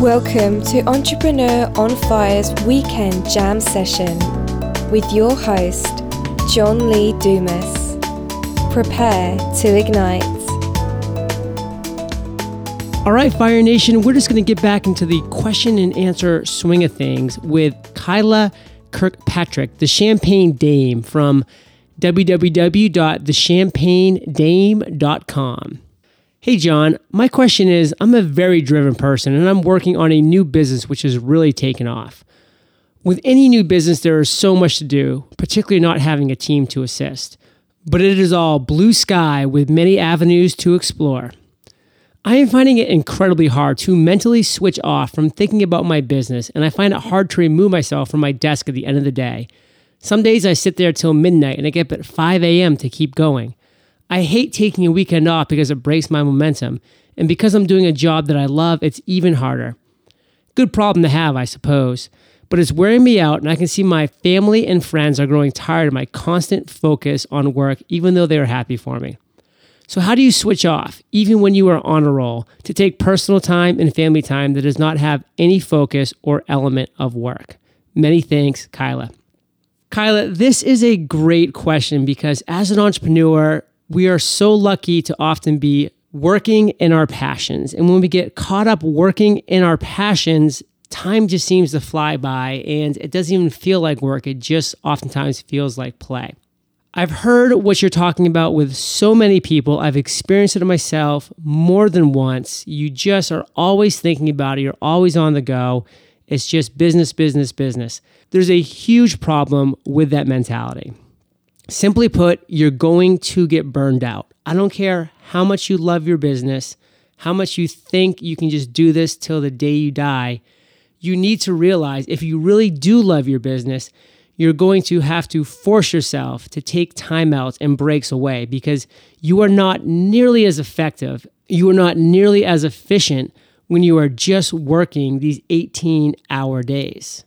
Welcome to Entrepreneur on Fire's weekend jam session with your host, John Lee Dumas. Prepare to ignite. All right, Fire Nation, we're just going to get back into the question and answer swing of things with Kyla Kirkpatrick, the Champagne Dame from www.thechampagnedame.com. Hey, John, my question is I'm a very driven person and I'm working on a new business which has really taken off. With any new business, there is so much to do, particularly not having a team to assist. But it is all blue sky with many avenues to explore. I am finding it incredibly hard to mentally switch off from thinking about my business, and I find it hard to remove myself from my desk at the end of the day. Some days I sit there till midnight and I get up at 5 a.m. to keep going. I hate taking a weekend off because it breaks my momentum, and because I'm doing a job that I love, it's even harder. Good problem to have, I suppose, but it's wearing me out, and I can see my family and friends are growing tired of my constant focus on work, even though they are happy for me. So, how do you switch off, even when you are on a roll, to take personal time and family time that does not have any focus or element of work? Many thanks, Kyla. Kyla, this is a great question because as an entrepreneur, we are so lucky to often be working in our passions. And when we get caught up working in our passions, time just seems to fly by and it doesn't even feel like work. It just oftentimes feels like play. I've heard what you're talking about with so many people. I've experienced it myself more than once. You just are always thinking about it, you're always on the go. It's just business, business, business. There's a huge problem with that mentality. Simply put, you're going to get burned out. I don't care how much you love your business, how much you think you can just do this till the day you die. You need to realize if you really do love your business, you're going to have to force yourself to take time out and breaks away because you are not nearly as effective. You are not nearly as efficient when you are just working these 18 hour days.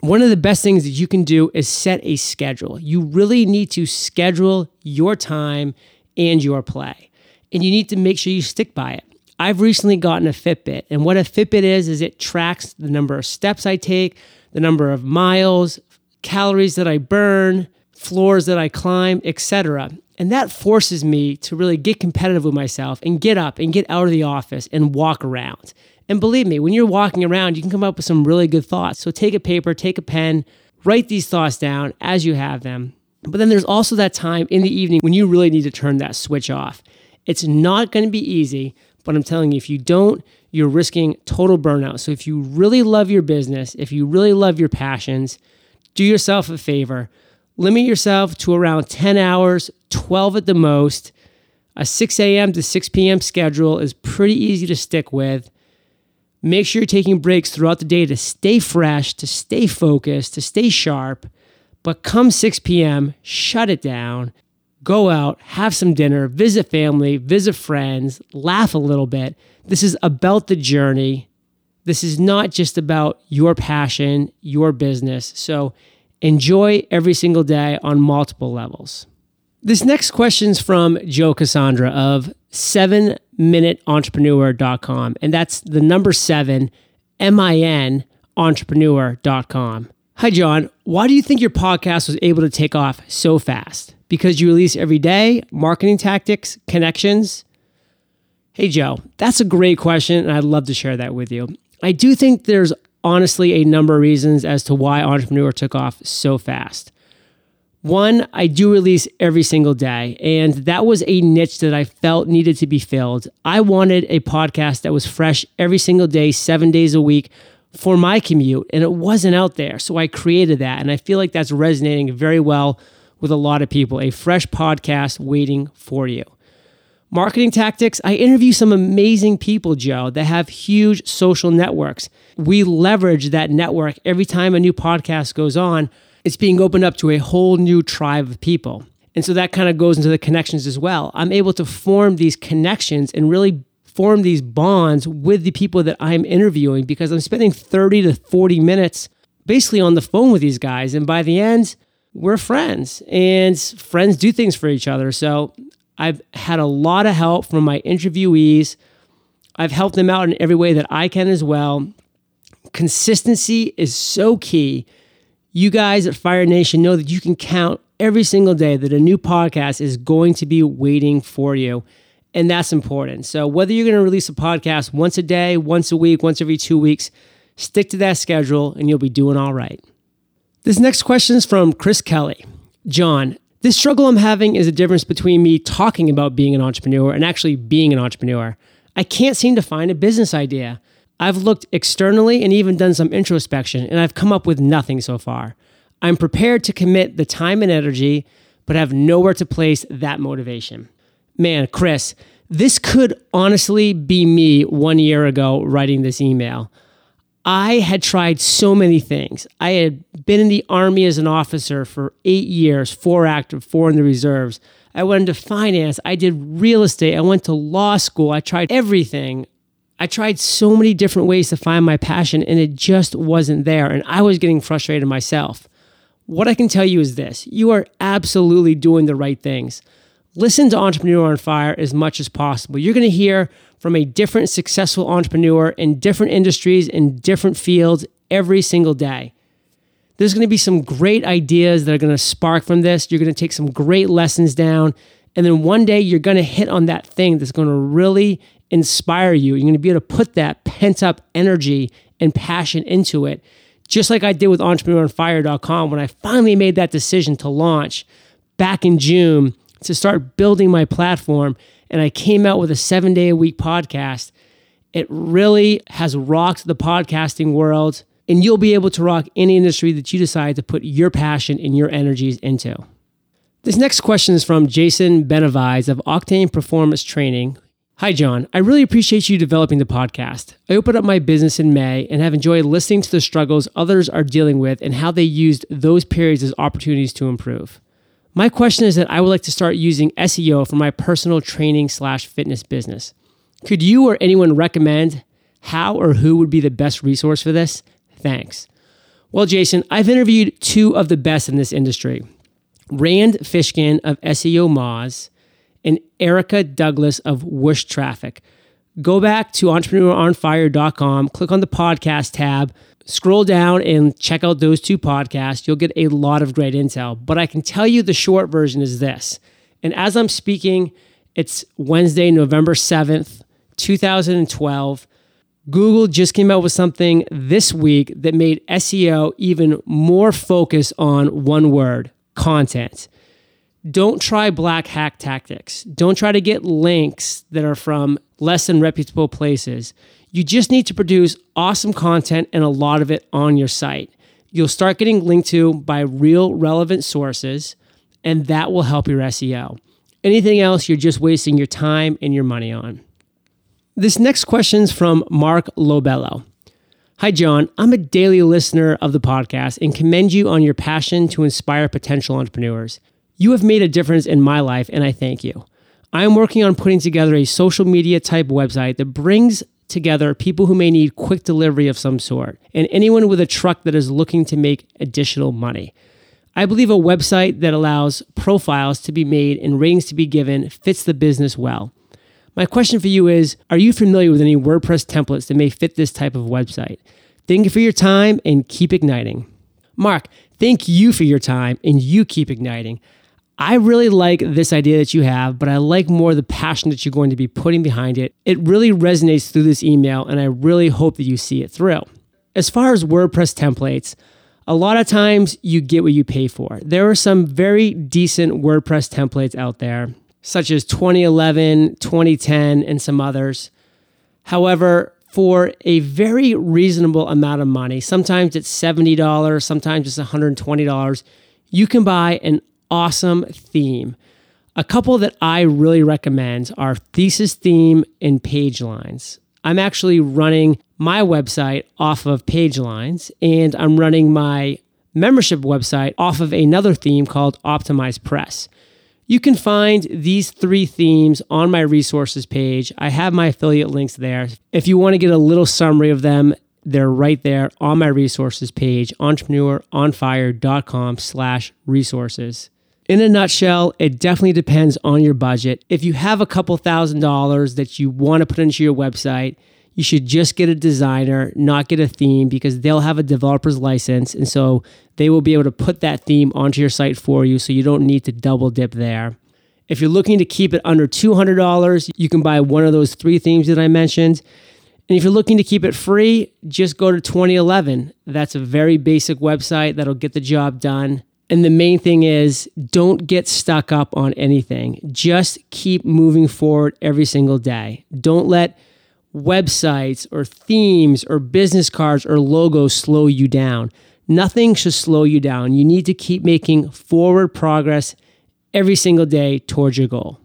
One of the best things that you can do is set a schedule. You really need to schedule your time and your play, and you need to make sure you stick by it. I've recently gotten a Fitbit, and what a Fitbit is, is it tracks the number of steps I take, the number of miles, calories that I burn, floors that I climb, etc. And that forces me to really get competitive with myself and get up and get out of the office and walk around. And believe me, when you're walking around, you can come up with some really good thoughts. So take a paper, take a pen, write these thoughts down as you have them. But then there's also that time in the evening when you really need to turn that switch off. It's not going to be easy, but I'm telling you, if you don't, you're risking total burnout. So if you really love your business, if you really love your passions, do yourself a favor. Limit yourself to around 10 hours, 12 at the most. A 6 a.m. to 6 p.m. schedule is pretty easy to stick with. Make sure you're taking breaks throughout the day to stay fresh, to stay focused, to stay sharp. But come 6 p.m., shut it down. Go out, have some dinner, visit family, visit friends, laugh a little bit. This is about the journey. This is not just about your passion, your business. So enjoy every single day on multiple levels. This next question is from Joe Cassandra of 7minuteentrepreneur.com. And that's the number seven, M I N, entrepreneur.com. Hi, John. Why do you think your podcast was able to take off so fast? Because you release every day, marketing tactics, connections? Hey, Joe, that's a great question, and I'd love to share that with you. I do think there's honestly a number of reasons as to why Entrepreneur took off so fast. One, I do release every single day, and that was a niche that I felt needed to be filled. I wanted a podcast that was fresh every single day, seven days a week for my commute, and it wasn't out there. So I created that, and I feel like that's resonating very well with a lot of people. A fresh podcast waiting for you. Marketing tactics, I interview some amazing people, Joe, that have huge social networks. We leverage that network every time a new podcast goes on. It's being opened up to a whole new tribe of people. And so that kind of goes into the connections as well. I'm able to form these connections and really form these bonds with the people that I'm interviewing because I'm spending 30 to 40 minutes basically on the phone with these guys. And by the end, we're friends and friends do things for each other. So I've had a lot of help from my interviewees, I've helped them out in every way that I can as well. Consistency is so key. You guys at Fire Nation know that you can count every single day that a new podcast is going to be waiting for you. And that's important. So, whether you're going to release a podcast once a day, once a week, once every two weeks, stick to that schedule and you'll be doing all right. This next question is from Chris Kelly. John, this struggle I'm having is a difference between me talking about being an entrepreneur and actually being an entrepreneur. I can't seem to find a business idea. I've looked externally and even done some introspection, and I've come up with nothing so far. I'm prepared to commit the time and energy, but have nowhere to place that motivation. Man, Chris, this could honestly be me one year ago writing this email. I had tried so many things. I had been in the Army as an officer for eight years, four active, four in the reserves. I went into finance. I did real estate. I went to law school. I tried everything. I tried so many different ways to find my passion, and it just wasn't there. And I was getting frustrated myself. What I can tell you is this you are absolutely doing the right things. Listen to Entrepreneur on Fire as much as possible. You're going to hear from a different successful entrepreneur in different industries, in different fields every single day. There's going to be some great ideas that are going to spark from this. You're going to take some great lessons down. And then one day you're going to hit on that thing that's going to really inspire you. You're going to be able to put that pent up energy and passion into it. Just like I did with entrepreneuronfire.com when I finally made that decision to launch back in June to start building my platform and I came out with a seven day a week podcast. It really has rocked the podcasting world, and you'll be able to rock any industry that you decide to put your passion and your energies into. This next question is from Jason Benavides of Octane Performance Training. Hi, John. I really appreciate you developing the podcast. I opened up my business in May and have enjoyed listening to the struggles others are dealing with and how they used those periods as opportunities to improve. My question is that I would like to start using SEO for my personal training slash fitness business. Could you or anyone recommend how or who would be the best resource for this? Thanks. Well, Jason, I've interviewed two of the best in this industry Rand Fishkin of SEO Moz and Erica Douglas of Whoosh Traffic. Go back to entrepreneuronfire.com, click on the podcast tab, scroll down and check out those two podcasts. You'll get a lot of great intel. But I can tell you the short version is this. And as I'm speaking, it's Wednesday, November 7th, 2012. Google just came out with something this week that made SEO even more focused on one word content. Don't try black hat tactics. Don't try to get links that are from less than reputable places. You just need to produce awesome content and a lot of it on your site. You'll start getting linked to by real relevant sources, and that will help your SEO. Anything else, you're just wasting your time and your money on. This next question is from Mark Lobello. Hi, John. I'm a daily listener of the podcast and commend you on your passion to inspire potential entrepreneurs. You have made a difference in my life, and I thank you. I am working on putting together a social media type website that brings together people who may need quick delivery of some sort and anyone with a truck that is looking to make additional money. I believe a website that allows profiles to be made and ratings to be given fits the business well. My question for you is Are you familiar with any WordPress templates that may fit this type of website? Thank you for your time and keep igniting. Mark, thank you for your time and you keep igniting. I really like this idea that you have, but I like more the passion that you're going to be putting behind it. It really resonates through this email, and I really hope that you see it through. As far as WordPress templates, a lot of times you get what you pay for. There are some very decent WordPress templates out there, such as 2011, 2010, and some others. However, for a very reasonable amount of money, sometimes it's $70, sometimes it's $120, you can buy an awesome theme. A couple that I really recommend are Thesis Theme and Page Lines. I'm actually running my website off of Page Lines, and I'm running my membership website off of another theme called Optimize Press. You can find these three themes on my resources page. I have my affiliate links there. If you want to get a little summary of them, they're right there on my resources page, entrepreneuronfire.com slash resources. In a nutshell, it definitely depends on your budget. If you have a couple thousand dollars that you want to put into your website, you should just get a designer, not get a theme, because they'll have a developer's license. And so they will be able to put that theme onto your site for you. So you don't need to double dip there. If you're looking to keep it under $200, you can buy one of those three themes that I mentioned. And if you're looking to keep it free, just go to 2011. That's a very basic website that'll get the job done. And the main thing is don't get stuck up on anything. Just keep moving forward every single day. Don't let websites or themes or business cards or logos slow you down. Nothing should slow you down. You need to keep making forward progress every single day towards your goal.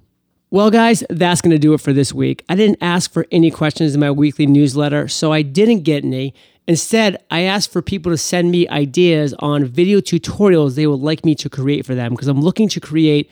Well, guys, that's going to do it for this week. I didn't ask for any questions in my weekly newsletter, so I didn't get any. Instead, I asked for people to send me ideas on video tutorials they would like me to create for them because I'm looking to create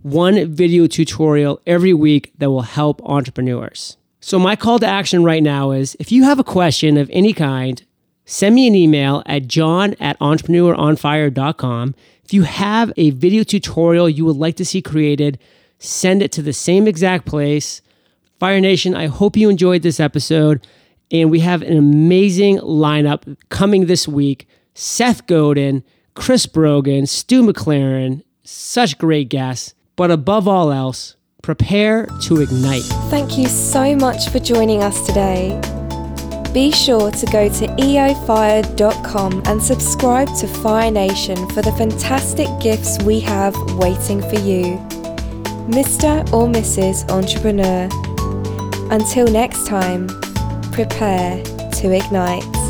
one video tutorial every week that will help entrepreneurs. So, my call to action right now is if you have a question of any kind, send me an email at john at entrepreneuronfire.com. If you have a video tutorial you would like to see created, send it to the same exact place. Fire Nation, I hope you enjoyed this episode. And we have an amazing lineup coming this week Seth Godin, Chris Brogan, Stu McLaren, such great guests. But above all else, prepare to ignite. Thank you so much for joining us today. Be sure to go to eofire.com and subscribe to Fire Nation for the fantastic gifts we have waiting for you. Mr. or Mrs. Entrepreneur. Until next time, prepare to ignite.